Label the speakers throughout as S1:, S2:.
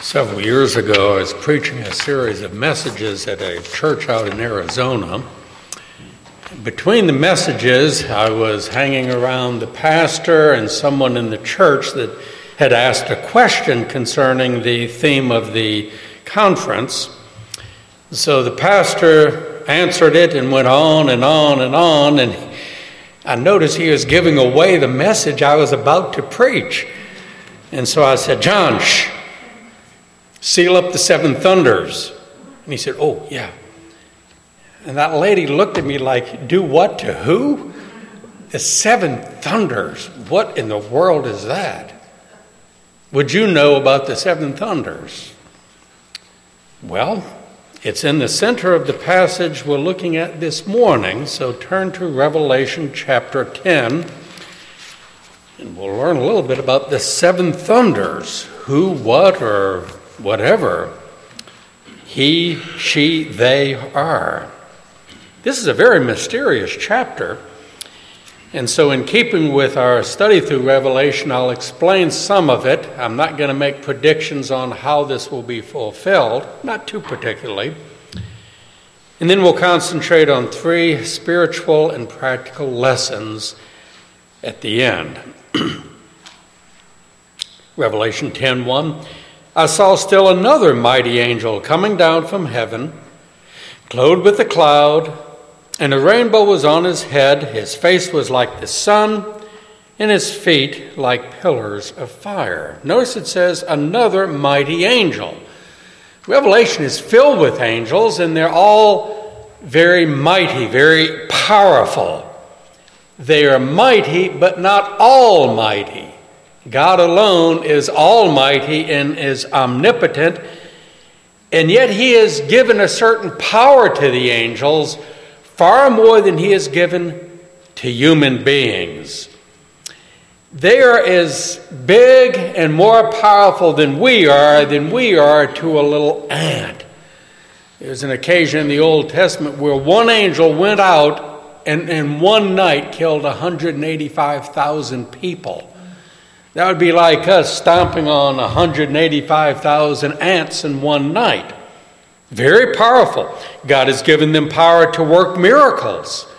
S1: Several years ago, I was preaching a series of messages at a church out in Arizona. Between the messages, I was hanging around the pastor and someone in the church that had asked a question concerning the theme of the conference. So the pastor answered it and went on and on and on, and I noticed he was giving away the message I was about to preach. And so I said, John, shh seal up the seven thunders. And he said, Oh, yeah. And that lady looked at me like, Do what to who? The seven thunders. What in the world is that? Would you know about the seven thunders? Well, it's in the center of the passage we're looking at this morning, so turn to Revelation chapter 10, and we'll learn a little bit about the seven thunders who, what, or whatever he, she, they are. This is a very mysterious chapter. And so, in keeping with our study through Revelation, I'll explain some of it. I'm not going to make predictions on how this will be fulfilled, not too particularly. And then we'll concentrate on three spiritual and practical lessons at the end. Revelation 10:1 I saw still another mighty angel coming down from heaven, clothed with a cloud, and a rainbow was on his head. His face was like the sun, and his feet like pillars of fire. Notice it says, another mighty angel. Revelation is filled with angels, and they're all very mighty, very powerful. They are mighty, but not almighty. God alone is almighty and is omnipotent, and yet He has given a certain power to the angels, far more than He has given to human beings. They are as big and more powerful than we are, than we are to a little ant. There's an occasion in the Old Testament where one angel went out and in one night killed 185,000 people. That would be like us stomping on 185,000 ants in one night. Very powerful. God has given them power to work miracles,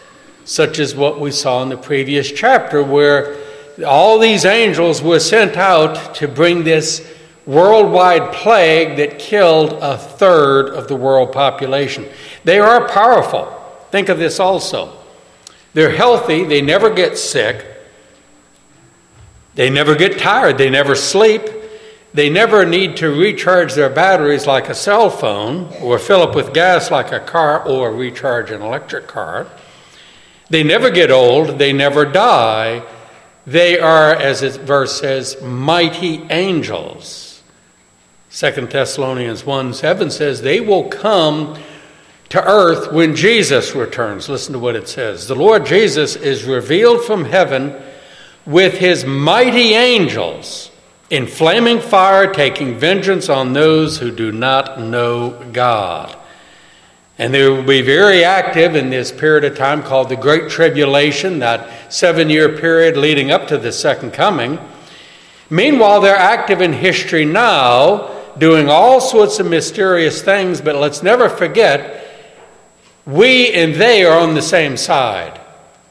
S1: such as what we saw in the previous chapter, where all these angels were sent out to bring this worldwide plague that killed a third of the world population. They are powerful. Think of this also. They're healthy, they never get sick, they never get tired, they never sleep, they never need to recharge their batteries like a cell phone or fill up with gas like a car or recharge an electric car. They never get old, they never die. They are, as the verse says, mighty angels. 2 Thessalonians 1 7 says, They will come to earth when Jesus returns. Listen to what it says. The Lord Jesus is revealed from heaven with his mighty angels in flaming fire, taking vengeance on those who do not know God. And they will be very active in this period of time called the Great Tribulation, that seven year period leading up to the second coming. Meanwhile, they're active in history now, doing all sorts of mysterious things, but let's never forget, we and they are on the same side.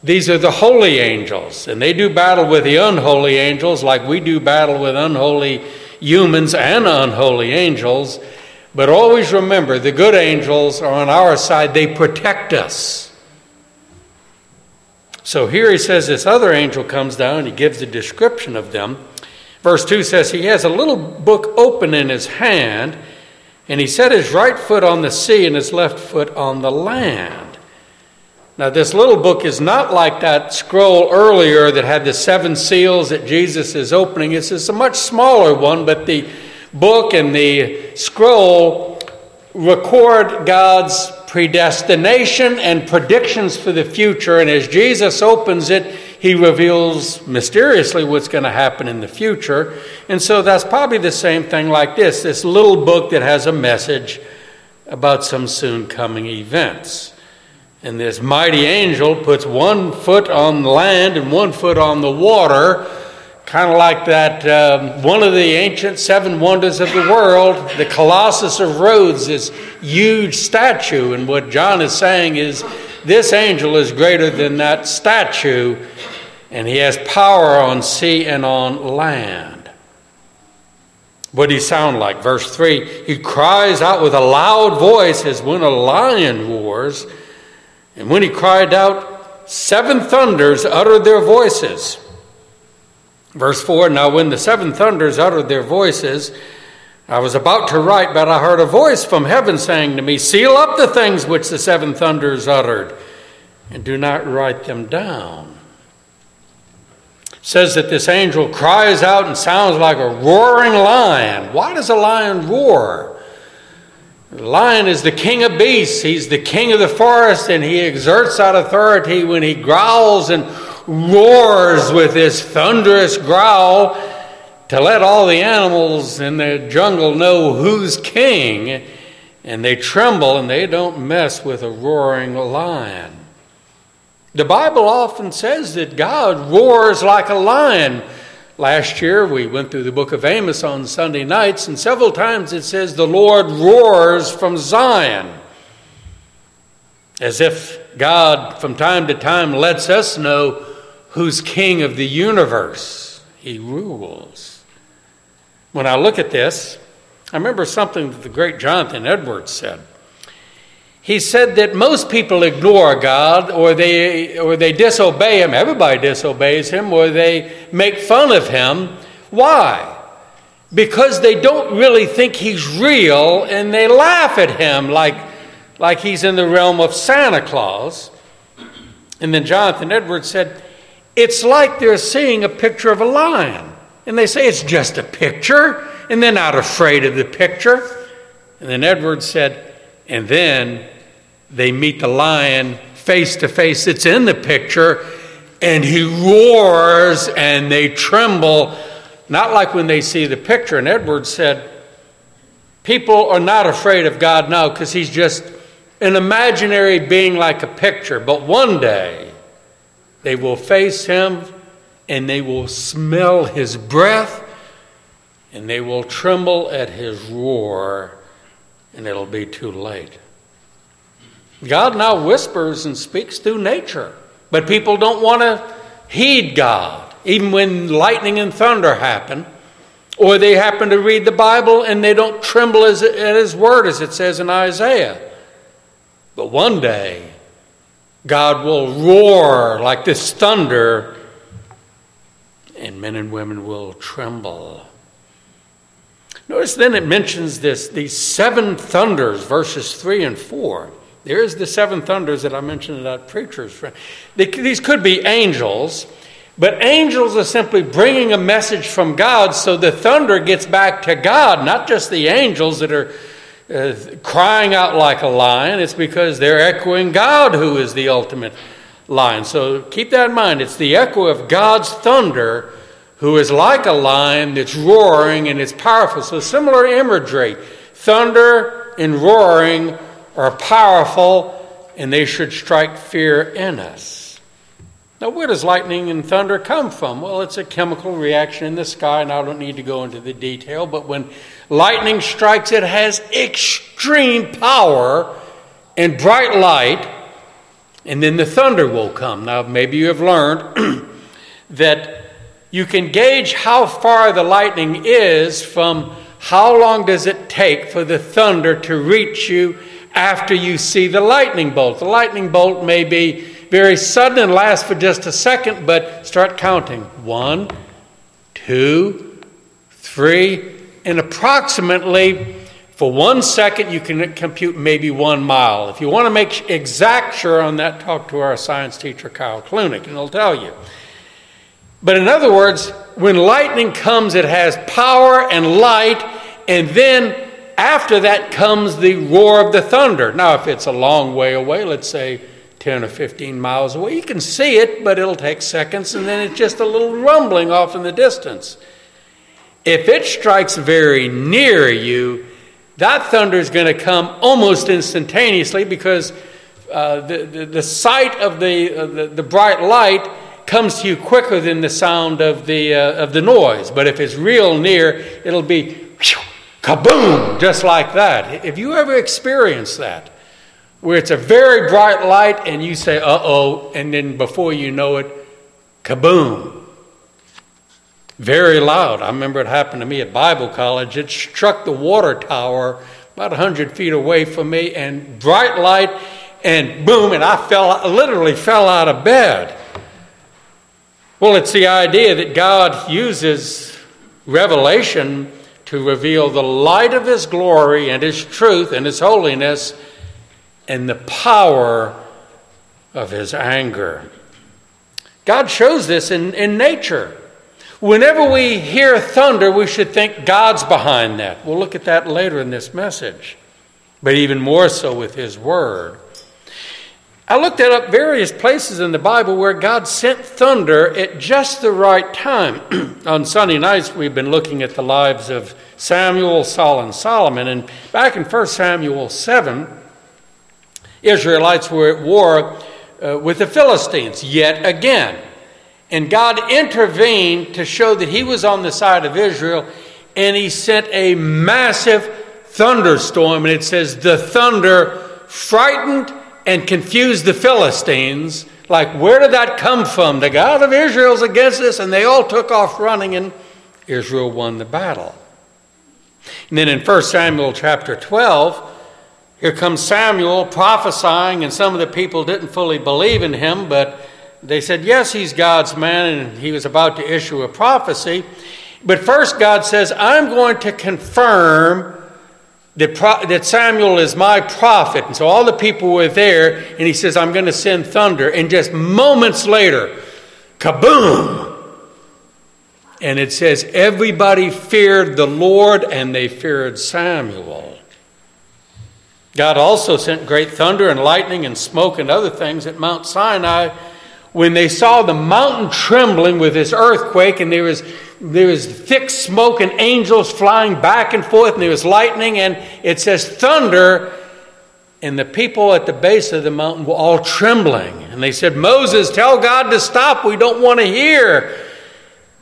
S1: These are the holy angels, and they do battle with the unholy angels like we do battle with unholy humans and unholy angels. But always remember the good angels are on our side, they protect us. So here he says this other angel comes down and he gives a description of them. Verse 2 says, He has a little book open in his hand, and he set his right foot on the sea and his left foot on the land. Now, this little book is not like that scroll earlier that had the seven seals that Jesus is opening. It's just a much smaller one, but the book and the scroll record God's predestination and predictions for the future. And as Jesus opens it, he reveals mysteriously what's going to happen in the future. And so that's probably the same thing like this this little book that has a message about some soon coming events. And this mighty angel puts one foot on the land and one foot on the water, kind of like that um, one of the ancient seven wonders of the world, the Colossus of Rhodes, this huge statue. And what John is saying is this angel is greater than that statue, and he has power on sea and on land. What did he sound like? Verse 3 He cries out with a loud voice as when a lion roars. And when he cried out, seven thunders uttered their voices. Verse 4 Now, when the seven thunders uttered their voices, I was about to write, but I heard a voice from heaven saying to me, Seal up the things which the seven thunders uttered, and do not write them down. It says that this angel cries out and sounds like a roaring lion. Why does a lion roar? The lion is the king of beasts. He's the king of the forest, and he exerts that authority when he growls and roars with his thunderous growl to let all the animals in the jungle know who's king, and they tremble and they don't mess with a roaring lion. The Bible often says that God roars like a lion. Last year we went through the book of Amos on Sunday nights, and several times it says the Lord roars from Zion. As if God, from time to time, lets us know who's king of the universe. He rules. When I look at this, I remember something that the great Jonathan Edwards said. He said that most people ignore God or they, or they disobey Him. Everybody disobeys Him or they make fun of Him. Why? Because they don't really think He's real and they laugh at Him like, like He's in the realm of Santa Claus. And then Jonathan Edwards said, it's like they're seeing a picture of a lion. And they say it's just a picture, and they're not afraid of the picture. And then Edwards said, and then they meet the lion face to face It's in the picture, and he roars and they tremble, not like when they see the picture. And Edwards said, People are not afraid of God now because he's just an imaginary being like a picture. But one day, they will face him and they will smell his breath and they will tremble at his roar and it'll be too late. God now whispers and speaks through nature, but people don't want to heed God, even when lightning and thunder happen, or they happen to read the Bible and they don't tremble at His word, as it says in Isaiah. But one day, God will roar like this thunder, and men and women will tremble. Notice then it mentions this these seven thunders, verses 3 and 4. There's the seven thunders that I mentioned that preacher's friend. These could be angels, but angels are simply bringing a message from God, so the thunder gets back to God, not just the angels that are uh, crying out like a lion, it's because they're echoing God, who is the ultimate lion. So keep that in mind. It's the echo of God's thunder, who is like a lion that's roaring and it's powerful. So similar imagery. Thunder and roaring are powerful and they should strike fear in us. Now, where does lightning and thunder come from? Well, it's a chemical reaction in the sky, and I don't need to go into the detail, but when lightning strikes, it has extreme power and bright light, and then the thunder will come. Now, maybe you have learned that you can gauge how far the lightning is from how long does it take for the thunder to reach you after you see the lightning bolt. The lightning bolt may be very sudden and last for just a second, but start counting. One, two, three, and approximately for one second you can compute maybe one mile. If you want to make exact sure on that, talk to our science teacher, Kyle Klunick, and he'll tell you. But in other words, when lightning comes, it has power and light, and then after that comes the roar of the thunder. Now, if it's a long way away, let's say 10 or 15 miles away. You can see it, but it'll take seconds, and then it's just a little rumbling off in the distance. If it strikes very near you, that thunder is going to come almost instantaneously because uh, the, the, the, sight of the, uh, the, the, bright light comes to you quicker than the sound of the, uh, of the noise. But if it's real near, it'll be kaboom, just like that. Have you ever experienced that? Where it's a very bright light and you say, uh oh, and then before you know it, kaboom. Very loud. I remember it happened to me at Bible college. It struck the water tower about 100 feet away from me, and bright light, and boom, and I fell, literally fell out of bed. Well, it's the idea that God uses revelation to reveal the light of His glory and His truth and His holiness and the power of His anger. God shows this in, in nature. Whenever we hear thunder, we should think God's behind that. We'll look at that later in this message, but even more so with His Word. I looked at up various places in the Bible where God sent thunder at just the right time. On Sunday nights, we've been looking at the lives of Samuel, Saul, and Solomon. And back in 1 Samuel 7, Israelites were at war uh, with the Philistines yet again. And God intervened to show that He was on the side of Israel, and He sent a massive thunderstorm. And it says, The thunder frightened and confused the Philistines. Like, where did that come from? The God of Israel's against us, and they all took off running, and Israel won the battle. And then in 1 Samuel chapter 12, here comes Samuel prophesying, and some of the people didn't fully believe in him, but they said, Yes, he's God's man, and he was about to issue a prophecy. But first, God says, I'm going to confirm that, Samuel is my prophet. And so all the people were there, and he says, I'm going to send thunder. And just moments later, kaboom! And it says, everybody feared the Lord and they feared Samuel. God also sent great thunder and lightning and smoke and other things at Mount Sinai when they saw the mountain trembling with this earthquake and there was there was thick smoke and angels flying back and forth, and there was lightning, and it says thunder. And the people at the base of the mountain were all trembling. And they said, Moses, tell God to stop. We don't want to hear.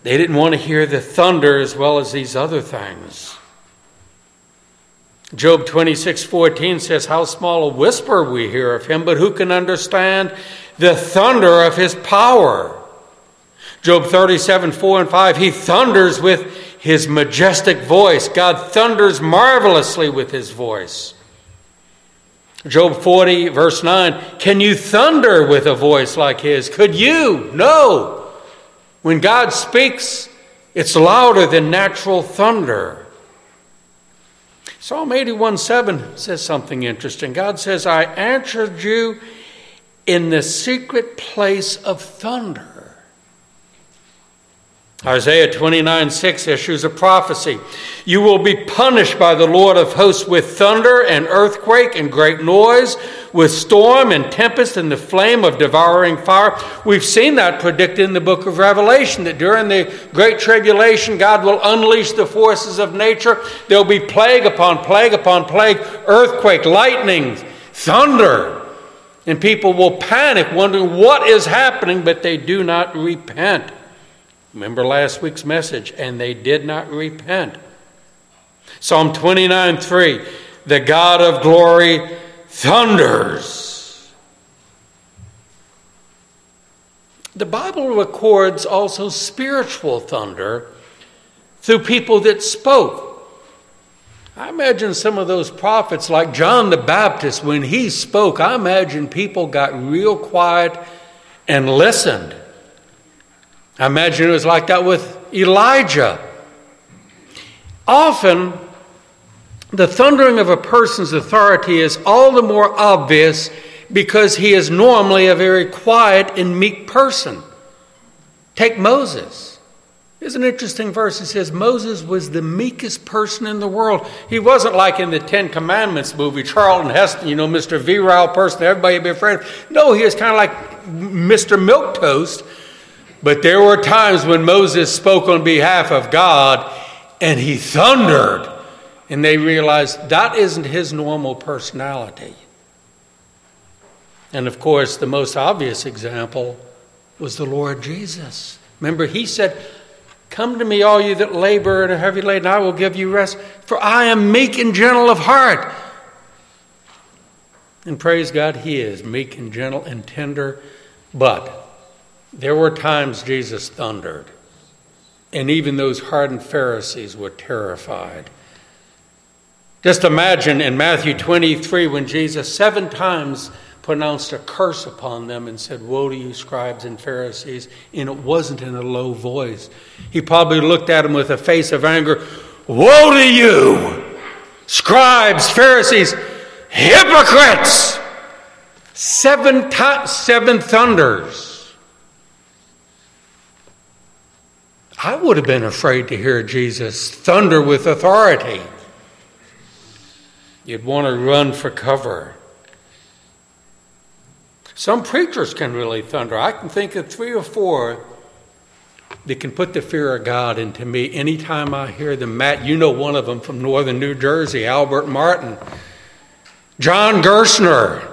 S1: They didn't want to hear the thunder as well as these other things. Job 26 14 says, How small a whisper we hear of him, but who can understand the thunder of his power? Job 37, 4 and 5, he thunders with his majestic voice. God thunders marvelously with his voice. Job 40, verse 9, can you thunder with a voice like his? Could you? No. When God speaks, it's louder than natural thunder. Psalm 81 7 says something interesting. God says, I answered you in the secret place of thunder. Isaiah 29 6 issues a prophecy. You will be punished by the Lord of hosts with thunder and earthquake and great noise, with storm and tempest and the flame of devouring fire. We've seen that predicted in the book of Revelation that during the great tribulation, God will unleash the forces of nature. There'll be plague upon plague upon plague, earthquake, lightning, thunder. And people will panic, wondering what is happening, but they do not repent. Remember last week's message, and they did not repent. Psalm 29 3 The God of glory thunders. The Bible records also spiritual thunder through people that spoke. I imagine some of those prophets, like John the Baptist, when he spoke, I imagine people got real quiet and listened. I imagine it was like that with Elijah. Often, the thundering of a person's authority is all the more obvious because he is normally a very quiet and meek person. Take Moses. There's an interesting verse. It says Moses was the meekest person in the world. He wasn't like in the Ten Commandments movie, Charlton Heston, you know, Mr. Virile person, everybody be afraid. No, he was kind of like Mr. Milquetoast but there were times when Moses spoke on behalf of God and he thundered, and they realized that isn't his normal personality. And of course, the most obvious example was the Lord Jesus. Remember, he said, Come to me, all you that labor and are heavy laden, I will give you rest, for I am meek and gentle of heart. And praise God, He is meek and gentle and tender. But there were times Jesus thundered, and even those hardened Pharisees were terrified. Just imagine in Matthew 23 when Jesus seven times pronounced a curse upon them and said, Woe to you, scribes and Pharisees. And it wasn't in a low voice. He probably looked at them with a face of anger Woe to you, scribes, Pharisees, hypocrites! Seven, t- seven thunders. I would have been afraid to hear Jesus thunder with authority. You'd want to run for cover. Some preachers can really thunder. I can think of three or four that can put the fear of God into me anytime I hear them. Matt, you know one of them from northern New Jersey, Albert Martin. John Gerstner.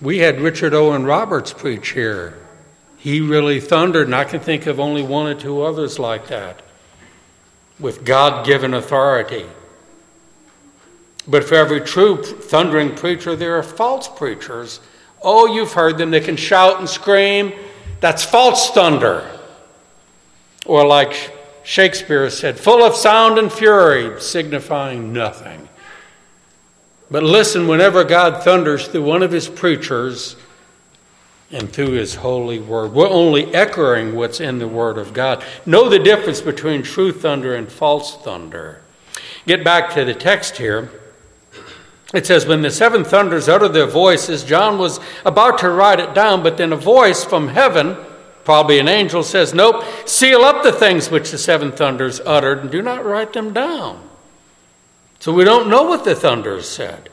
S1: We had Richard Owen Roberts preach here. He really thundered, and I can think of only one or two others like that with God given authority. But for every true thundering preacher, there are false preachers. Oh, you've heard them. They can shout and scream. That's false thunder. Or, like Shakespeare said, full of sound and fury, signifying nothing. But listen, whenever God thunders through one of his preachers and through his holy word, we're only echoing what's in the word of God. Know the difference between true thunder and false thunder. Get back to the text here. It says, When the seven thunders uttered their voices, John was about to write it down, but then a voice from heaven, probably an angel, says, Nope, seal up the things which the seven thunders uttered and do not write them down. So we don't know what the thunders said.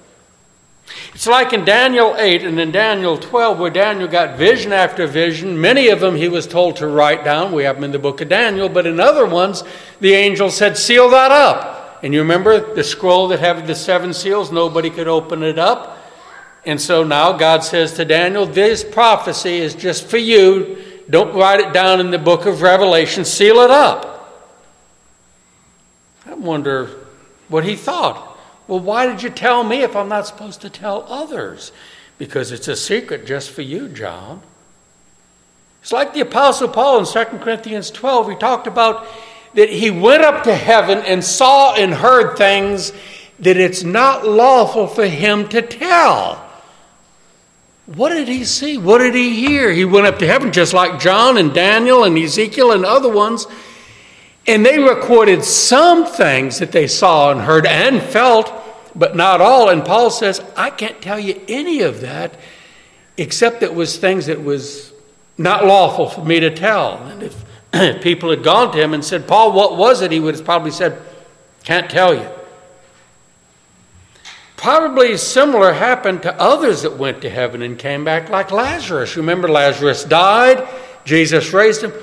S1: It's like in Daniel 8 and in Daniel 12, where Daniel got vision after vision. Many of them he was told to write down. We have them in the book of Daniel. But in other ones, the angel said, Seal that up. And you remember the scroll that had the seven seals? Nobody could open it up. And so now God says to Daniel, This prophecy is just for you. Don't write it down in the book of Revelation, seal it up. I wonder what he thought. Well, why did you tell me if I'm not supposed to tell others? Because it's a secret just for you, John. It's like the Apostle Paul in 2 Corinthians 12. He talked about that he went up to heaven and saw and heard things that it's not lawful for him to tell. What did he see? What did he hear? He went up to heaven just like John and Daniel and Ezekiel and other ones. And they recorded some things that they saw and heard and felt, but not all. And Paul says, I can't tell you any of that except it was things that was not lawful for me to tell. And if people had gone to him and said, Paul, what was it? He would have probably said, Can't tell you. Probably similar happened to others that went to heaven and came back, like Lazarus. Remember, Lazarus died, Jesus raised him.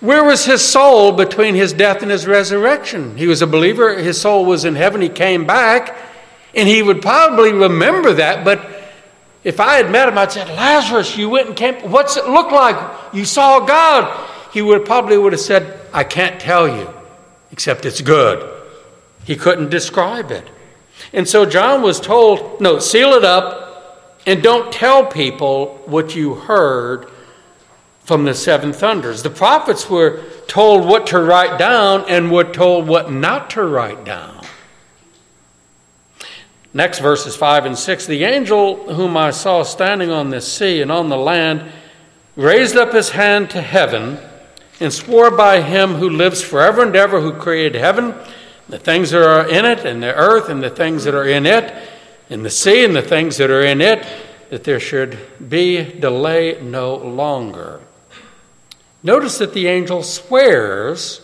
S1: Where was his soul between his death and his resurrection? He was a believer, his soul was in heaven, he came back, and he would probably remember that, but if I had met him, I'd said, Lazarus, you went and came. What's it look like? You saw God he would probably would have said, I can't tell you, except it's good. He couldn't describe it. And so John was told, no, seal it up and don't tell people what you heard from the seven thunders. The prophets were told what to write down and were told what not to write down. Next verses 5 and 6 The angel whom I saw standing on the sea and on the land raised up his hand to heaven and swore by him who lives forever and ever, who created heaven, the things that are in it, and the earth, and the things that are in it, and the sea, and the things that are in it, that there should be delay no longer. Notice that the angel swears.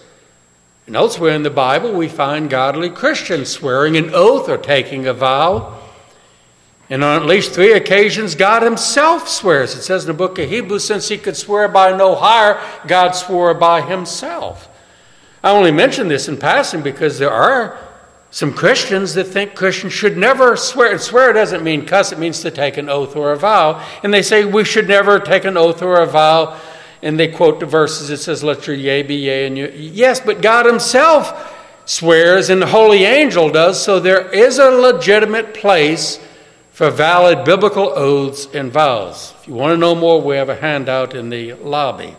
S1: And elsewhere in the Bible, we find godly Christians swearing an oath or taking a vow. And on at least three occasions, God Himself swears. It says in the book of Hebrews, since He could swear by no higher, God swore by Himself. I only mention this in passing because there are some Christians that think Christians should never swear. And swear doesn't mean cuss, it means to take an oath or a vow. And they say we should never take an oath or a vow. And they quote the verses it says, Let your yea be yea and your. Yes, but God Himself swears and the holy angel does, so there is a legitimate place for valid biblical oaths and vows. If you want to know more, we have a handout in the lobby.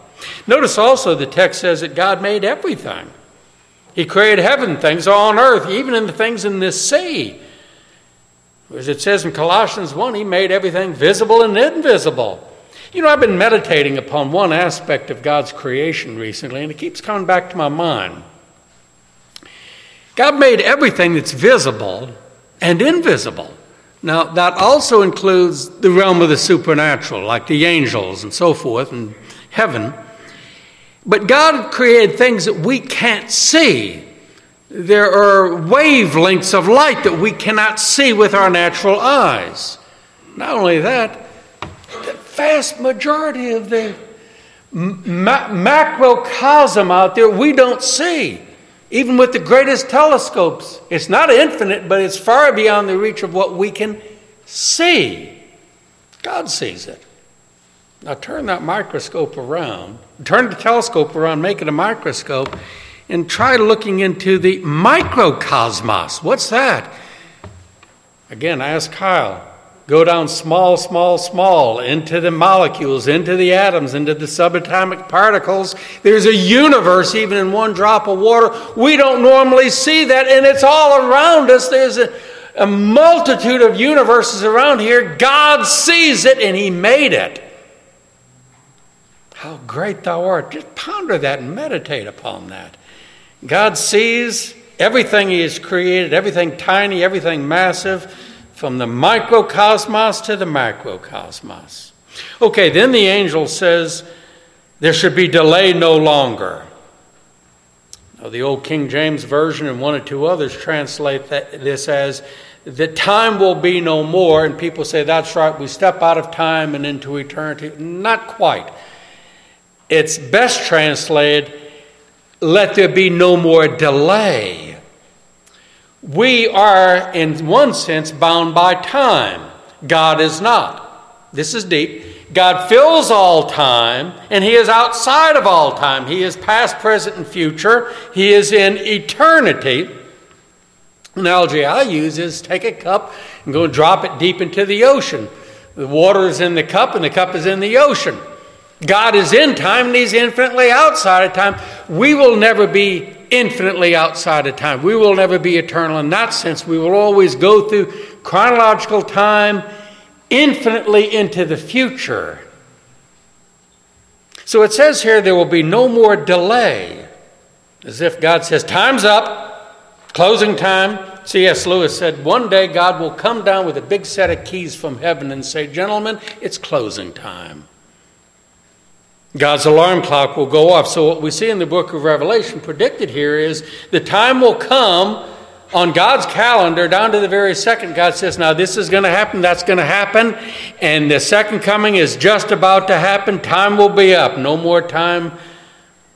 S1: Notice also the text says that God made everything. He created heaven, things on earth, even in the things in this sea. As it says in Colossians 1, He made everything visible and invisible. You know, I've been meditating upon one aspect of God's creation recently, and it keeps coming back to my mind. God made everything that's visible and invisible. Now, that also includes the realm of the supernatural, like the angels and so forth, and heaven. But God created things that we can't see. There are wavelengths of light that we cannot see with our natural eyes. Not only that, vast majority of the ma- macrocosm out there we don't see. Even with the greatest telescopes, it's not infinite, but it's far beyond the reach of what we can see. God sees it. Now turn that microscope around, turn the telescope around, make it a microscope, and try looking into the microcosmos. What's that? Again, I ask Kyle. Go down small, small, small into the molecules, into the atoms, into the subatomic particles. There's a universe even in one drop of water. We don't normally see that, and it's all around us. There's a, a multitude of universes around here. God sees it, and He made it. How great thou art. Just ponder that and meditate upon that. God sees everything He has created, everything tiny, everything massive, from the microcosmos to the macrocosmos. Okay, then the angel says, There should be delay no longer. Now, the old King James Version and one or two others translate that, this as, The time will be no more. And people say, That's right, we step out of time and into eternity. Not quite. It's best translated, let there be no more delay. We are, in one sense, bound by time. God is not. This is deep. God fills all time, and He is outside of all time. He is past, present, and future. He is in eternity. Analogy I use is take a cup and go and drop it deep into the ocean. The water is in the cup, and the cup is in the ocean. God is in time and He's infinitely outside of time. We will never be infinitely outside of time. We will never be eternal in that sense. We will always go through chronological time infinitely into the future. So it says here there will be no more delay. As if God says, Time's up, closing time. C.S. Lewis said, One day God will come down with a big set of keys from heaven and say, Gentlemen, it's closing time. God's alarm clock will go off. So, what we see in the book of Revelation predicted here is the time will come on God's calendar down to the very second. God says, Now, this is going to happen, that's going to happen, and the second coming is just about to happen. Time will be up. No more time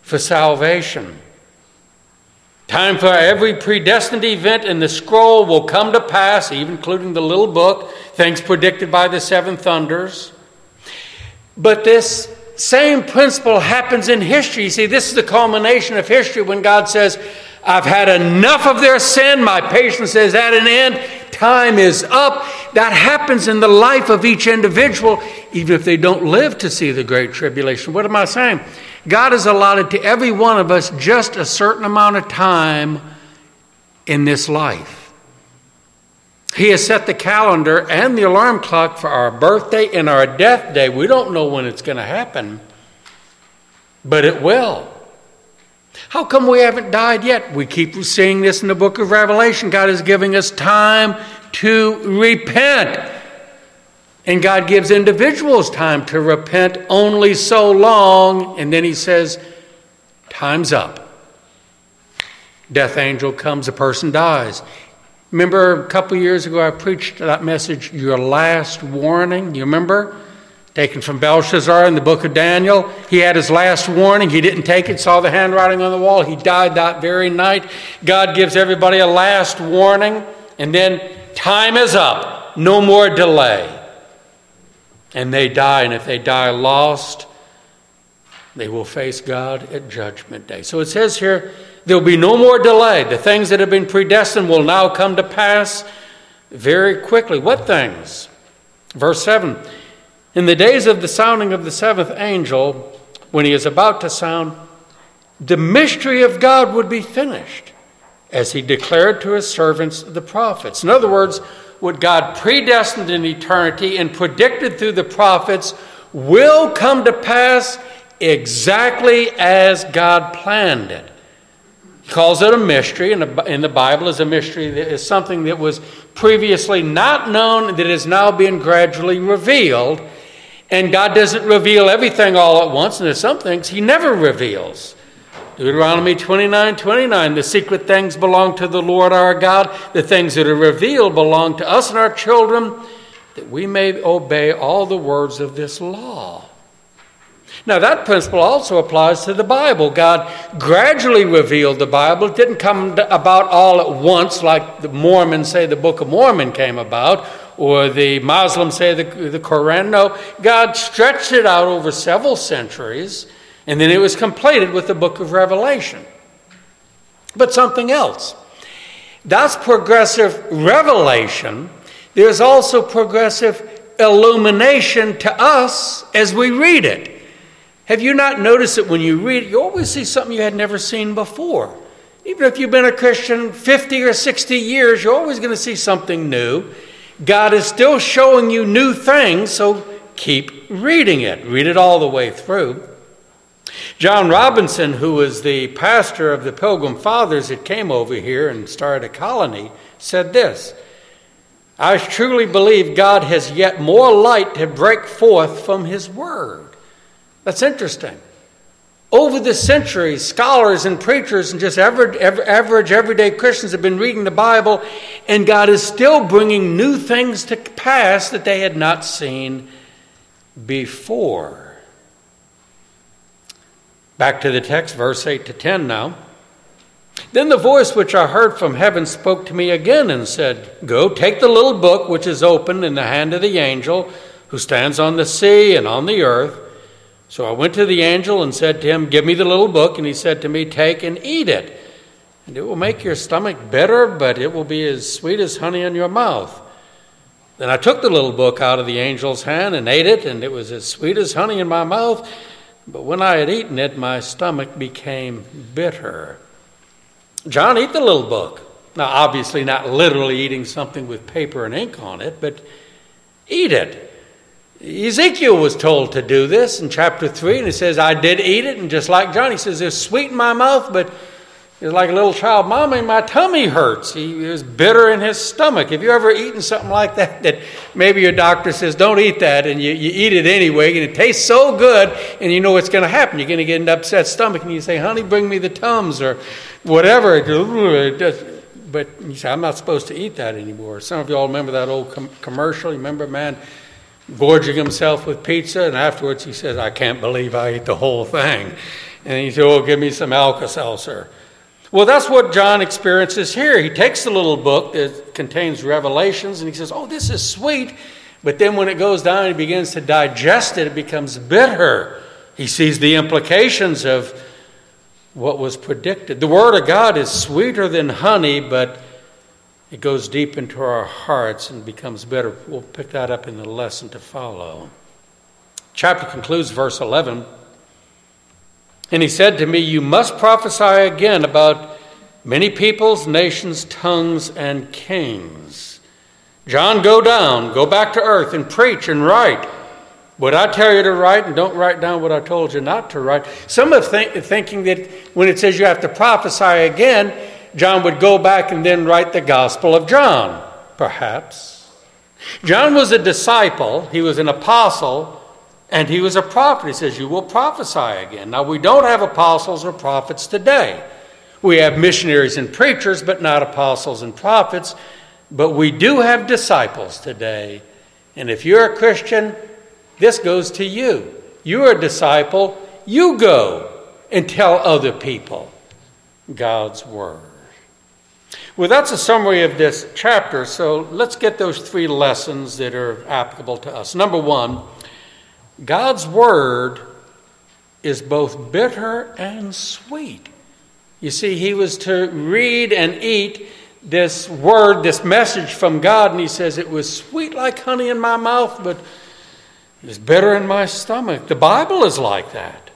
S1: for salvation. Time for every predestined event in the scroll will come to pass, even including the little book, things predicted by the seven thunders. But this same principle happens in history. You see, this is the culmination of history when God says, I've had enough of their sin. My patience is at an end. Time is up. That happens in the life of each individual, even if they don't live to see the Great Tribulation. What am I saying? God has allotted to every one of us just a certain amount of time in this life. He has set the calendar and the alarm clock for our birthday and our death day. We don't know when it's going to happen, but it will. How come we haven't died yet? We keep seeing this in the book of Revelation. God is giving us time to repent. And God gives individuals time to repent only so long. And then He says, Time's up. Death angel comes, a person dies. Remember a couple years ago, I preached that message, Your Last Warning? You remember? taken from Belshazzar in the book of Daniel. He had his last warning. He didn't take it, saw the handwriting on the wall. He died that very night. God gives everybody a last warning, and then time is up. No more delay. And they die, and if they die lost, they will face God at Judgment Day. So it says here, there will be no more delay. The things that have been predestined will now come to pass very quickly. What things? Verse 7 in the days of the sounding of the seventh angel, when he is about to sound, the mystery of God would be finished, as he declared to his servants, the prophets. In other words, what God predestined in eternity and predicted through the prophets will come to pass exactly as God planned it. He calls it a mystery, and in the Bible is a mystery that is something that was previously not known that is now being gradually revealed and God doesn't reveal everything all at once, and there's some things He never reveals. Deuteronomy 29 29, the secret things belong to the Lord our God. The things that are revealed belong to us and our children, that we may obey all the words of this law. Now, that principle also applies to the Bible. God gradually revealed the Bible. It didn't come about all at once, like the Mormons say the Book of Mormon came about, or the Muslims say the, the Quran. No, God stretched it out over several centuries, and then it was completed with the book of Revelation. But something else. That's progressive revelation. There's also progressive illumination to us as we read it. Have you not noticed that when you read it, you always see something you had never seen before? Even if you've been a Christian 50 or 60 years, you're always going to see something new. God is still showing you new things, so keep reading it. Read it all the way through. John Robinson, who was the pastor of the Pilgrim Fathers that came over here and started a colony, said this I truly believe God has yet more light to break forth from His Word. That's interesting. Over the centuries, scholars and preachers and just average, average, everyday Christians have been reading the Bible, and God is still bringing new things to pass that they had not seen before. Back to the text, verse 8 to 10 now. Then the voice which I heard from heaven spoke to me again and said, Go, take the little book which is open in the hand of the angel who stands on the sea and on the earth. So I went to the angel and said to him, Give me the little book. And he said to me, Take and eat it. And it will make your stomach bitter, but it will be as sweet as honey in your mouth. Then I took the little book out of the angel's hand and ate it, and it was as sweet as honey in my mouth. But when I had eaten it, my stomach became bitter. John, eat the little book. Now, obviously, not literally eating something with paper and ink on it, but eat it. Ezekiel was told to do this in chapter 3, and he says, I did eat it, and just like John, he says, It's sweet in my mouth, but it's like a little child, Mommy, my tummy hurts. He was bitter in his stomach. Have you ever eaten something like that? That maybe your doctor says, Don't eat that, and you, you eat it anyway, and it tastes so good, and you know what's going to happen. You're going to get an upset stomach, and you say, Honey, bring me the Tums, or whatever. But you say, I'm not supposed to eat that anymore. Some of you all remember that old com- commercial. You remember, man? Gorging himself with pizza, and afterwards he says, I can't believe I ate the whole thing. And he said, Oh, give me some Alka Seltzer. Well, that's what John experiences here. He takes the little book that contains revelations and he says, Oh, this is sweet. But then when it goes down and he begins to digest it, it becomes bitter. He sees the implications of what was predicted. The Word of God is sweeter than honey, but it goes deep into our hearts and becomes better. We'll pick that up in the lesson to follow. Chapter concludes verse 11. And he said to me, You must prophesy again about many peoples, nations, tongues, and kings. John, go down, go back to earth, and preach and write. What I tell you to write, and don't write down what I told you not to write. Some are think, thinking that when it says you have to prophesy again, John would go back and then write the Gospel of John, perhaps. John was a disciple, he was an apostle, and he was a prophet. He says, You will prophesy again. Now, we don't have apostles or prophets today. We have missionaries and preachers, but not apostles and prophets. But we do have disciples today. And if you're a Christian, This goes to you. You're a disciple. You go and tell other people God's Word. Well, that's a summary of this chapter, so let's get those three lessons that are applicable to us. Number one, God's Word is both bitter and sweet. You see, he was to read and eat this word, this message from God, and he says, It was sweet like honey in my mouth, but it was bitter in my stomach. The Bible is like that.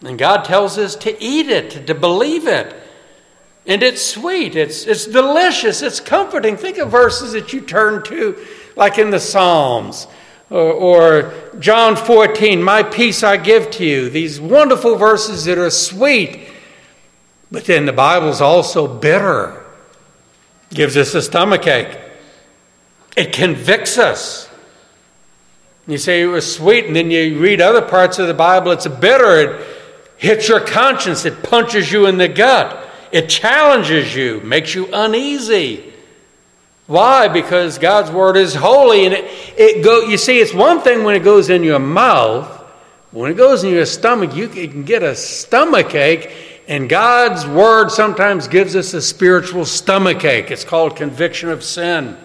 S1: And God tells us to eat it, to believe it. And it's sweet, it's, it's delicious, it's comforting. Think of verses that you turn to, like in the Psalms. Or, or, John 14, my peace I give to you. These wonderful verses that are sweet. But then the Bible's also bitter, gives us a stomach ache. It convicts us. You say it was sweet, and then you read other parts of the Bible, it's bitter. It hits your conscience, it punches you in the gut, it challenges you, makes you uneasy. Why? Because God's word is holy, and it, it go. You see, it's one thing when it goes in your mouth. When it goes in your stomach, you can get a stomach ache, and God's word sometimes gives us a spiritual stomach ache. It's called conviction of sin.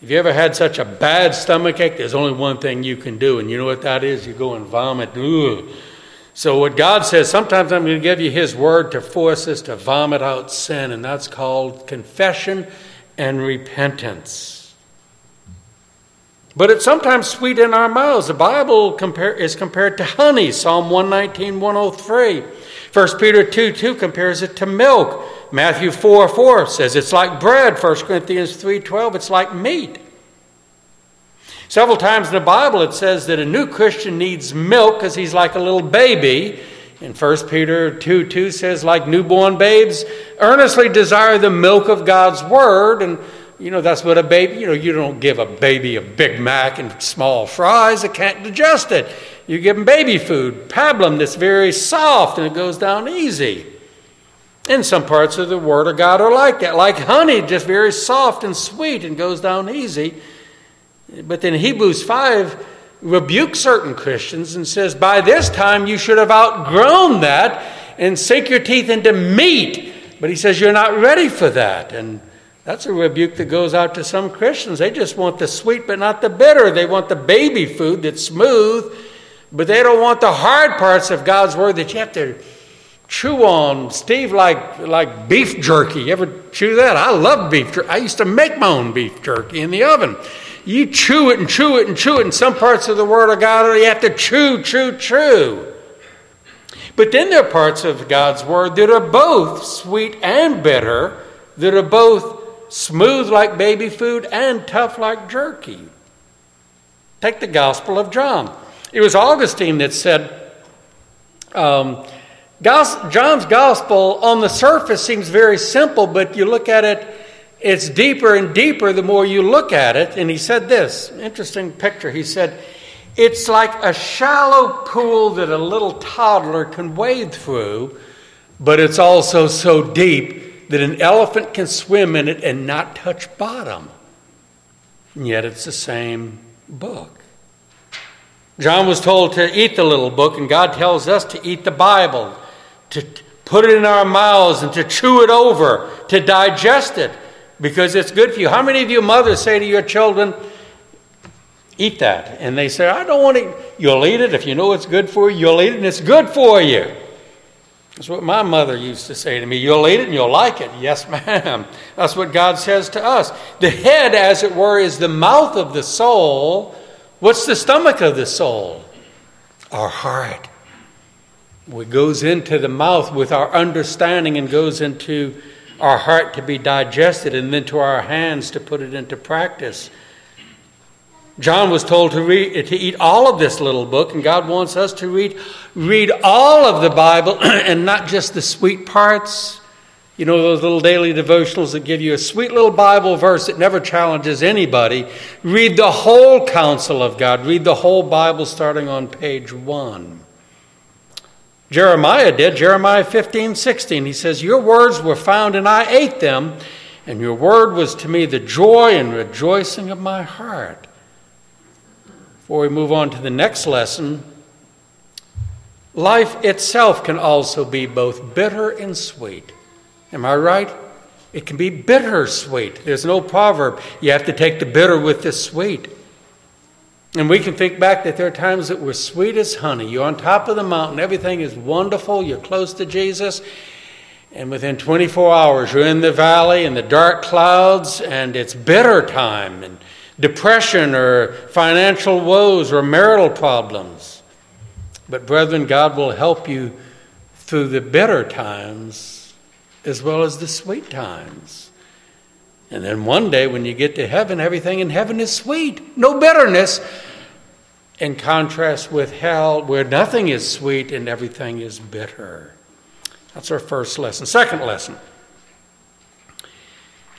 S1: If you ever had such a bad stomach ache, there's only one thing you can do, and you know what that is? You go and vomit. Ugh. So, what God says, sometimes I'm going to give you His word to force us to vomit out sin, and that's called confession and repentance. But it's sometimes sweet in our mouths. The Bible compare, is compared to honey, Psalm 119, 103. 1 Peter 2 2 compares it to milk. Matthew 4 4 says it's like bread. 1 Corinthians 3 12, it's like meat. Several times in the Bible it says that a new Christian needs milk because he's like a little baby. In 1 Peter 2 2 says, like newborn babes, earnestly desire the milk of God's word. And, you know, that's what a baby, you know, you don't give a baby a Big Mac and small fries, it can't digest it. You give them baby food, pablum, that's very soft and it goes down easy. And some parts of the Word of God are like that, like honey, just very soft and sweet and goes down easy. But then Hebrews 5 rebukes certain Christians and says, By this time you should have outgrown that and sink your teeth into meat. But he says, You're not ready for that. And that's a rebuke that goes out to some Christians. They just want the sweet but not the bitter. They want the baby food that's smooth, but they don't want the hard parts of God's word that you have to chew on. Steve, like, like beef jerky. You ever chew that? I love beef jerky. I used to make my own beef jerky in the oven. You chew it and chew it and chew it. In some parts of the Word of God, you have to chew, chew, chew. But then there are parts of God's Word that are both sweet and bitter, that are both smooth like baby food and tough like jerky. Take the Gospel of John. It was Augustine that said, um, John's Gospel on the surface seems very simple, but you look at it it's deeper and deeper the more you look at it. And he said this interesting picture. He said, It's like a shallow pool that a little toddler can wade through, but it's also so deep that an elephant can swim in it and not touch bottom. And yet it's the same book. John was told to eat the little book, and God tells us to eat the Bible, to put it in our mouths and to chew it over, to digest it because it's good for you. How many of you mothers say to your children, eat that? And they say, I don't want to. You'll eat it if you know it's good for you. You'll eat it and it's good for you. That's what my mother used to say to me. You'll eat it and you'll like it. Yes, ma'am. That's what God says to us. The head, as it were, is the mouth of the soul. What's the stomach of the soul? Our heart. It goes into the mouth with our understanding and goes into our heart to be digested and then to our hands to put it into practice. John was told to read to eat all of this little book, and God wants us to read read all of the Bible and not just the sweet parts. You know those little daily devotionals that give you a sweet little Bible verse that never challenges anybody. Read the whole counsel of God. Read the whole Bible starting on page one. Jeremiah did, Jeremiah 15, 16. He says, Your words were found, and I ate them, and your word was to me the joy and rejoicing of my heart. Before we move on to the next lesson, life itself can also be both bitter and sweet. Am I right? It can be bittersweet. There's no proverb. You have to take the bitter with the sweet. And we can think back that there are times that were sweet as honey. You're on top of the mountain, everything is wonderful, you're close to Jesus, and within 24 hours you're in the valley in the dark clouds, and it's bitter time, and depression or financial woes or marital problems. But, brethren, God will help you through the bitter times as well as the sweet times. And then one day when you get to heaven, everything in heaven is sweet, no bitterness. In contrast with hell, where nothing is sweet and everything is bitter. That's our first lesson. Second lesson.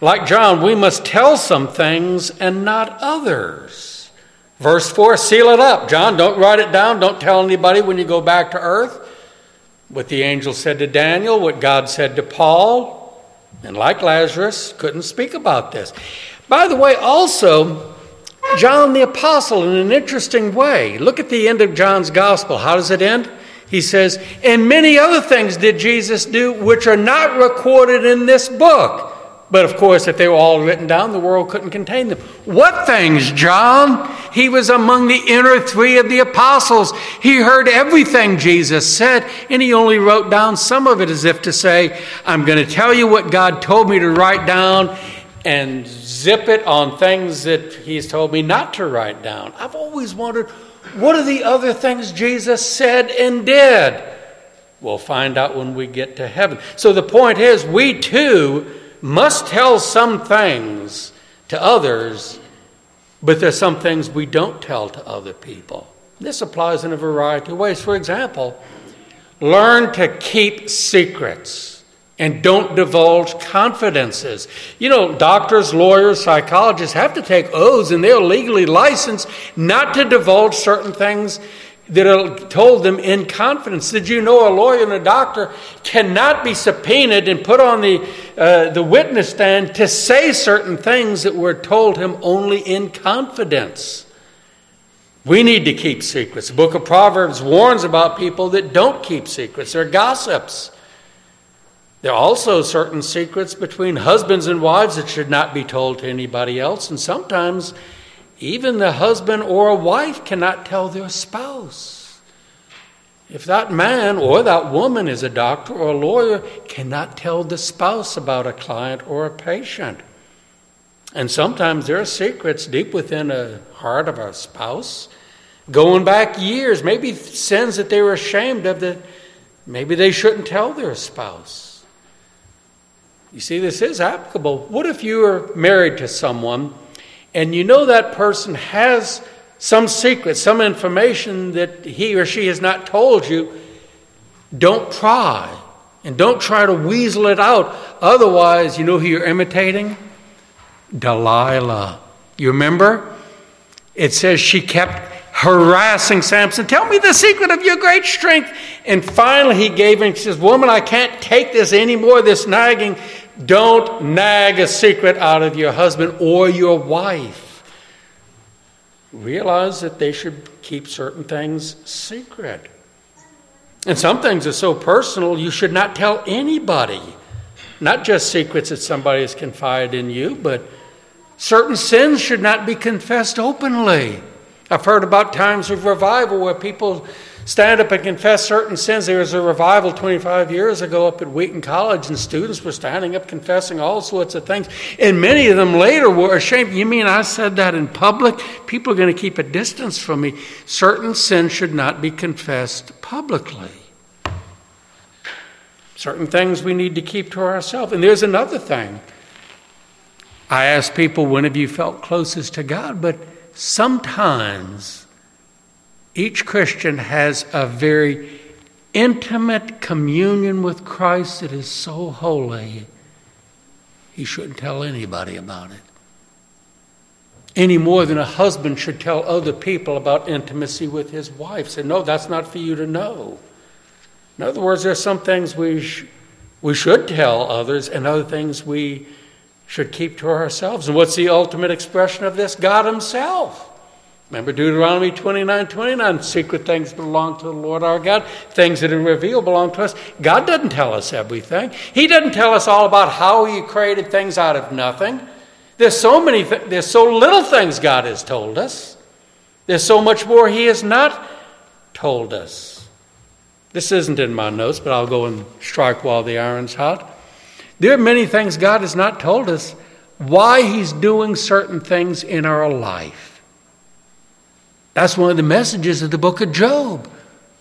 S1: Like John, we must tell some things and not others. Verse 4 seal it up. John, don't write it down. Don't tell anybody when you go back to earth. What the angel said to Daniel, what God said to Paul, and like Lazarus, couldn't speak about this. By the way, also, John the Apostle, in an interesting way, look at the end of John's Gospel. How does it end? He says, And many other things did Jesus do which are not recorded in this book. But of course, if they were all written down, the world couldn't contain them. What things, John? He was among the inner three of the apostles. He heard everything Jesus said, and he only wrote down some of it as if to say, I'm going to tell you what God told me to write down and zip it on things that he's told me not to write down. I've always wondered, what are the other things Jesus said and did? We'll find out when we get to heaven. So the point is, we too must tell some things to others, but there's some things we don't tell to other people. This applies in a variety of ways. For example, learn to keep secrets and don't divulge confidences. You know, doctors, lawyers, psychologists have to take oaths and they're legally licensed not to divulge certain things that are told them in confidence. Did you know a lawyer and a doctor cannot be subpoenaed and put on the, uh, the witness stand to say certain things that were told him only in confidence? We need to keep secrets. The book of Proverbs warns about people that don't keep secrets, they're gossips. There are also certain secrets between husbands and wives that should not be told to anybody else, and sometimes even the husband or a wife cannot tell their spouse. If that man or that woman is a doctor or a lawyer, cannot tell the spouse about a client or a patient. And sometimes there are secrets deep within the heart of a spouse, going back years, maybe sins that they were ashamed of that maybe they shouldn't tell their spouse. You see, this is applicable. What if you were married to someone? And you know that person has some secret, some information that he or she has not told you, don't pry and don't try to weasel it out. Otherwise, you know who you're imitating? Delilah. You remember? It says she kept harassing Samson. Tell me the secret of your great strength. And finally, he gave in. He says, Woman, I can't take this anymore, this nagging. Don't nag a secret out of your husband or your wife. Realize that they should keep certain things secret. And some things are so personal, you should not tell anybody. Not just secrets that somebody has confided in you, but certain sins should not be confessed openly. I've heard about times of revival where people stand up and confess certain sins. There was a revival 25 years ago up at Wheaton College, and students were standing up confessing all sorts of things. And many of them later were ashamed. You mean I said that in public? People are going to keep a distance from me. Certain sins should not be confessed publicly. Certain things we need to keep to ourselves. And there's another thing. I ask people, when have you felt closest to God? But sometimes each Christian has a very intimate communion with Christ that is so holy, he shouldn't tell anybody about it. Any more than a husband should tell other people about intimacy with his wife. Say, no, that's not for you to know. In other words, there are some things we, sh- we should tell others, and other things we should keep to ourselves. And what's the ultimate expression of this? God Himself. Remember Deuteronomy 29 29, secret things belong to the Lord our God, things that are revealed belong to us. God doesn't tell us everything. He doesn't tell us all about how He created things out of nothing. There's so many, th- there's so little things God has told us. There's so much more He has not told us. This isn't in my notes, but I'll go and strike while the iron's hot. There are many things God has not told us why He's doing certain things in our life. That's one of the messages of the book of Job.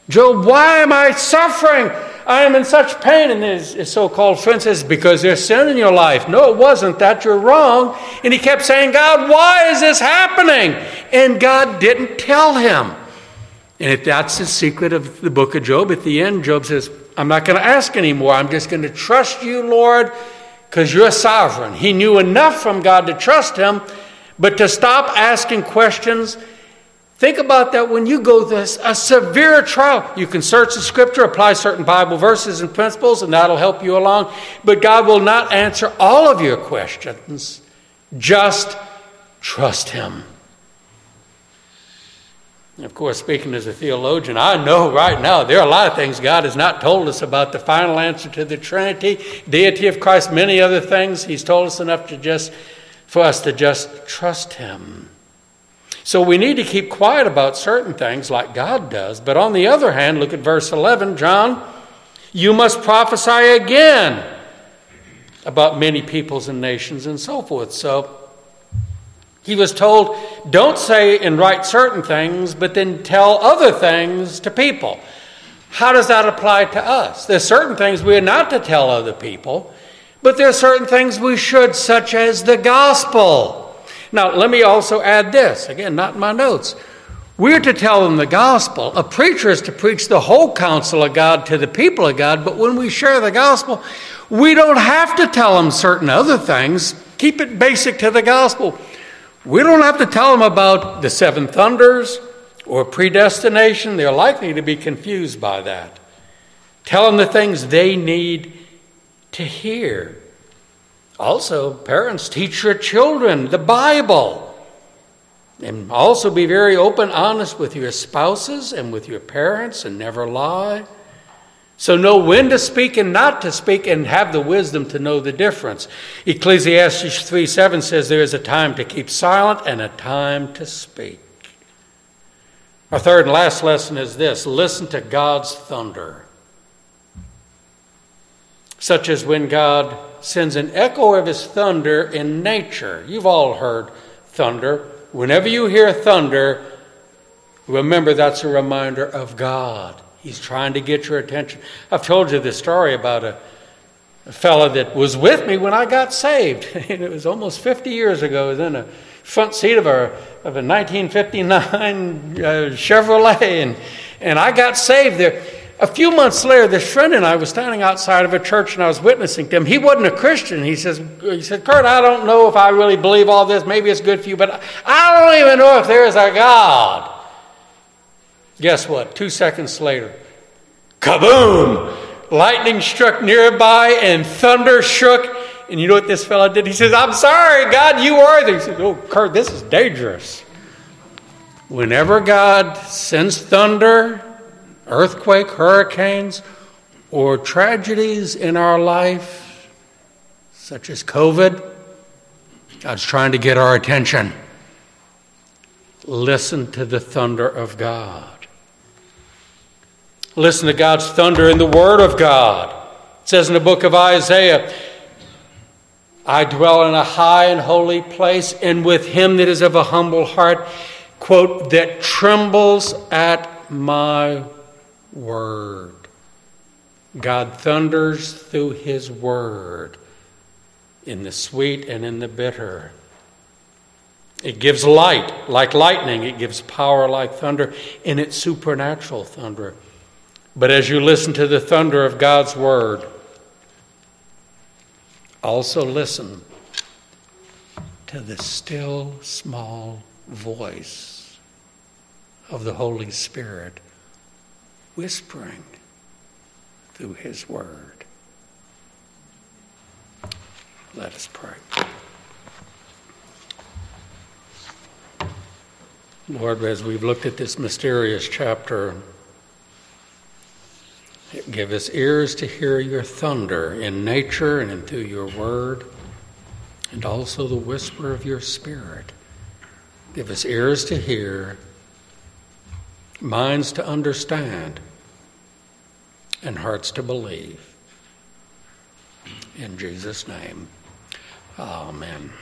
S1: Job, why am I suffering? I am in such pain. And his, so called friend says, Because there's sin in your life. No, it wasn't that. You're wrong. And he kept saying, God, why is this happening? And God didn't tell him. And if that's the secret of the book of Job, at the end, Job says, I'm not going to ask anymore. I'm just going to trust you, Lord, because you're sovereign. He knew enough from God to trust him, but to stop asking questions. Think about that when you go through a severe trial. You can search the scripture, apply certain Bible verses and principles, and that'll help you along. But God will not answer all of your questions. Just trust Him. Of course, speaking as a theologian, I know right now there are a lot of things God has not told us about the final answer to the Trinity, deity of Christ, many other things. He's told us enough to just for us to just trust Him. So we need to keep quiet about certain things like God does. But on the other hand, look at verse 11, John, you must prophesy again about many peoples and nations and so forth. So he was told, don't say and write certain things, but then tell other things to people. How does that apply to us? There's certain things we are not to tell other people, but there are certain things we should, such as the gospel. Now, let me also add this again, not in my notes. We're to tell them the gospel. A preacher is to preach the whole counsel of God to the people of God, but when we share the gospel, we don't have to tell them certain other things. Keep it basic to the gospel. We don't have to tell them about the seven thunders or predestination. They're likely to be confused by that. Tell them the things they need to hear. Also, parents, teach your children the Bible. And also be very open, honest with your spouses and with your parents and never lie. So know when to speak and not to speak and have the wisdom to know the difference. Ecclesiastes 3 7 says there is a time to keep silent and a time to speak. Our third and last lesson is this listen to God's thunder. Such as when God sends an echo of his thunder in nature. You've all heard thunder. Whenever you hear thunder, remember that's a reminder of God. He's trying to get your attention. I've told you this story about a, a fellow that was with me when I got saved. and it was almost 50 years ago. In a front seat of a, of a 1959 uh, Chevrolet, and, and I got saved there. A few months later, this friend and I was standing outside of a church and I was witnessing to him. He wasn't a Christian. He says, he said, Curt, I don't know if I really believe all this. Maybe it's good for you, but I don't even know if there is a God. Guess what? Two seconds later, kaboom! Lightning struck nearby and thunder shook. And you know what this fellow did? He says, I'm sorry, God, you are there. He says, Oh, Curt, this is dangerous. Whenever God sends thunder, earthquake, hurricanes, or tragedies in our life, such as COVID, God's trying to get our attention. Listen to the thunder of God. Listen to God's thunder in the Word of God. It says in the book of Isaiah, I dwell in a high and holy place, and with him that is of a humble heart, quote, that trembles at my word. God thunders through his word in the sweet and in the bitter. It gives light like lightning, it gives power like thunder, and it's supernatural thunder. But as you listen to the thunder of God's word, also listen to the still small voice of the Holy Spirit whispering through His Word. Let us pray. Lord, as we've looked at this mysterious chapter, give us ears to hear your thunder in nature and through your word, and also the whisper of your spirit. Give us ears to hear, minds to understand, and hearts to believe. In Jesus' name, amen.